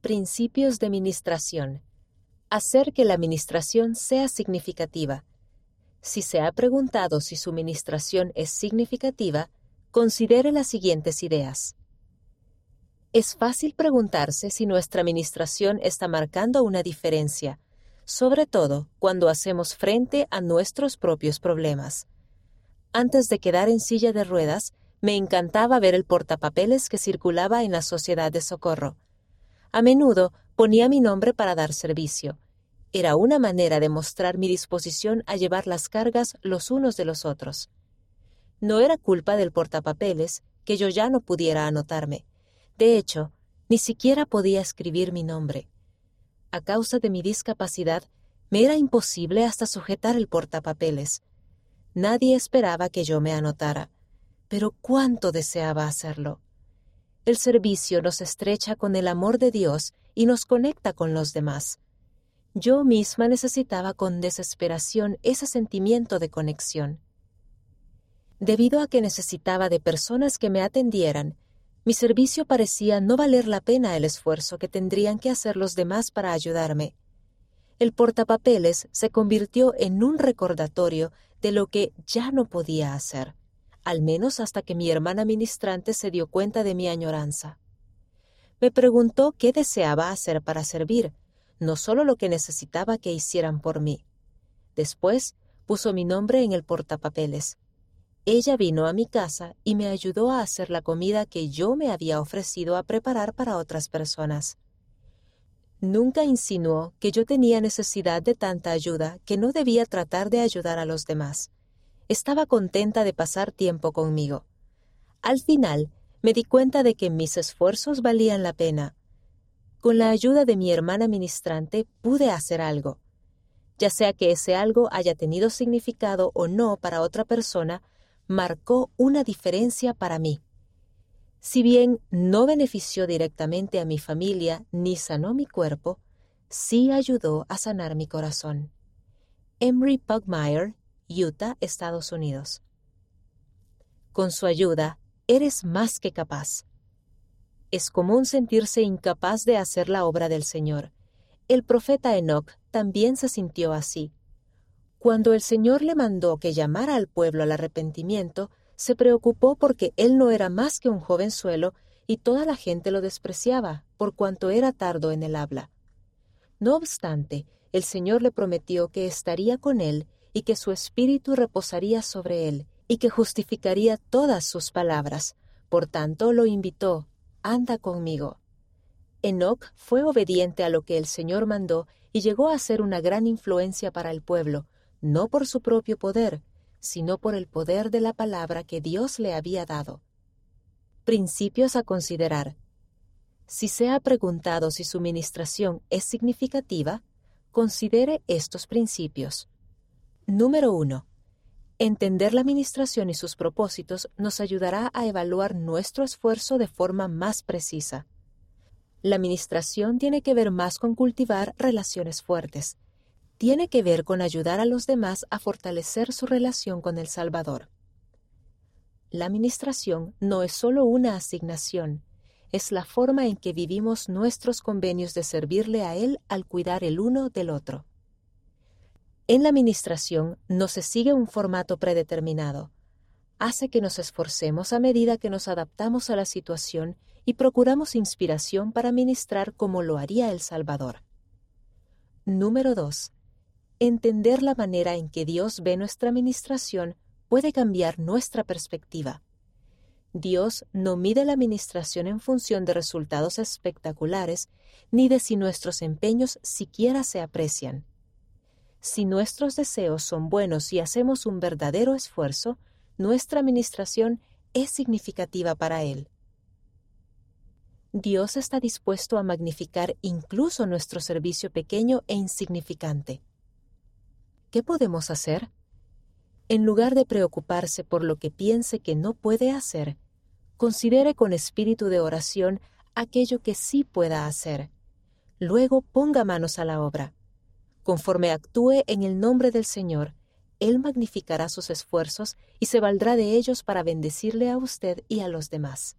Principios de Ministración. Hacer que la ministración sea significativa. Si se ha preguntado si su ministración es significativa, considere las siguientes ideas. Es fácil preguntarse si nuestra ministración está marcando una diferencia, sobre todo cuando hacemos frente a nuestros propios problemas. Antes de quedar en silla de ruedas, me encantaba ver el portapapeles que circulaba en la sociedad de socorro. A menudo ponía mi nombre para dar servicio. Era una manera de mostrar mi disposición a llevar las cargas los unos de los otros. No era culpa del portapapeles que yo ya no pudiera anotarme. De hecho, ni siquiera podía escribir mi nombre. A causa de mi discapacidad, me era imposible hasta sujetar el portapapeles. Nadie esperaba que yo me anotara, pero cuánto deseaba hacerlo. El servicio nos estrecha con el amor de Dios y nos conecta con los demás. Yo misma necesitaba con desesperación ese sentimiento de conexión. Debido a que necesitaba de personas que me atendieran mi servicio parecía no valer la pena el esfuerzo que tendrían que hacer los demás para ayudarme. El portapapeles se convirtió en un recordatorio de lo que ya no podía hacer, al menos hasta que mi hermana ministrante se dio cuenta de mi añoranza. Me preguntó qué deseaba hacer para servir, no solo lo que necesitaba que hicieran por mí. Después puso mi nombre en el portapapeles ella vino a mi casa y me ayudó a hacer la comida que yo me había ofrecido a preparar para otras personas. Nunca insinuó que yo tenía necesidad de tanta ayuda que no debía tratar de ayudar a los demás. Estaba contenta de pasar tiempo conmigo. Al final, me di cuenta de que mis esfuerzos valían la pena. Con la ayuda de mi hermana ministrante pude hacer algo. Ya sea que ese algo haya tenido significado o no para otra persona, marcó una diferencia para mí. Si bien no benefició directamente a mi familia ni sanó mi cuerpo, sí ayudó a sanar mi corazón. Emery Pugmire, Utah, Estados Unidos. Con su ayuda, eres más que capaz. Es común sentirse incapaz de hacer la obra del Señor. El profeta Enoch también se sintió así. Cuando el Señor le mandó que llamara al pueblo al arrepentimiento, se preocupó porque él no era más que un jovenzuelo y toda la gente lo despreciaba por cuanto era tardo en el habla. No obstante, el Señor le prometió que estaría con él y que su espíritu reposaría sobre él y que justificaría todas sus palabras. Por tanto, lo invitó, anda conmigo. Enoch fue obediente a lo que el Señor mandó y llegó a ser una gran influencia para el pueblo, no por su propio poder, sino por el poder de la palabra que Dios le había dado. Principios a considerar. Si se ha preguntado si su ministración es significativa, considere estos principios. Número 1. Entender la ministración y sus propósitos nos ayudará a evaluar nuestro esfuerzo de forma más precisa. La ministración tiene que ver más con cultivar relaciones fuertes, tiene que ver con ayudar a los demás a fortalecer su relación con el Salvador. La administración no es solo una asignación, es la forma en que vivimos nuestros convenios de servirle a Él al cuidar el uno del otro. En la administración no se sigue un formato predeterminado. Hace que nos esforcemos a medida que nos adaptamos a la situación y procuramos inspiración para ministrar como lo haría el Salvador. Número 2 entender la manera en que Dios ve nuestra administración puede cambiar nuestra perspectiva. Dios no mide la administración en función de resultados espectaculares, ni de si nuestros empeños siquiera se aprecian. Si nuestros deseos son buenos y hacemos un verdadero esfuerzo, nuestra administración es significativa para Él. Dios está dispuesto a magnificar incluso nuestro servicio pequeño e insignificante. ¿qué podemos hacer? En lugar de preocuparse por lo que piense que no puede hacer, considere con espíritu de oración aquello que sí pueda hacer. Luego ponga manos a la obra. Conforme actúe en el nombre del Señor, Él magnificará sus esfuerzos y se valdrá de ellos para bendecirle a usted y a los demás.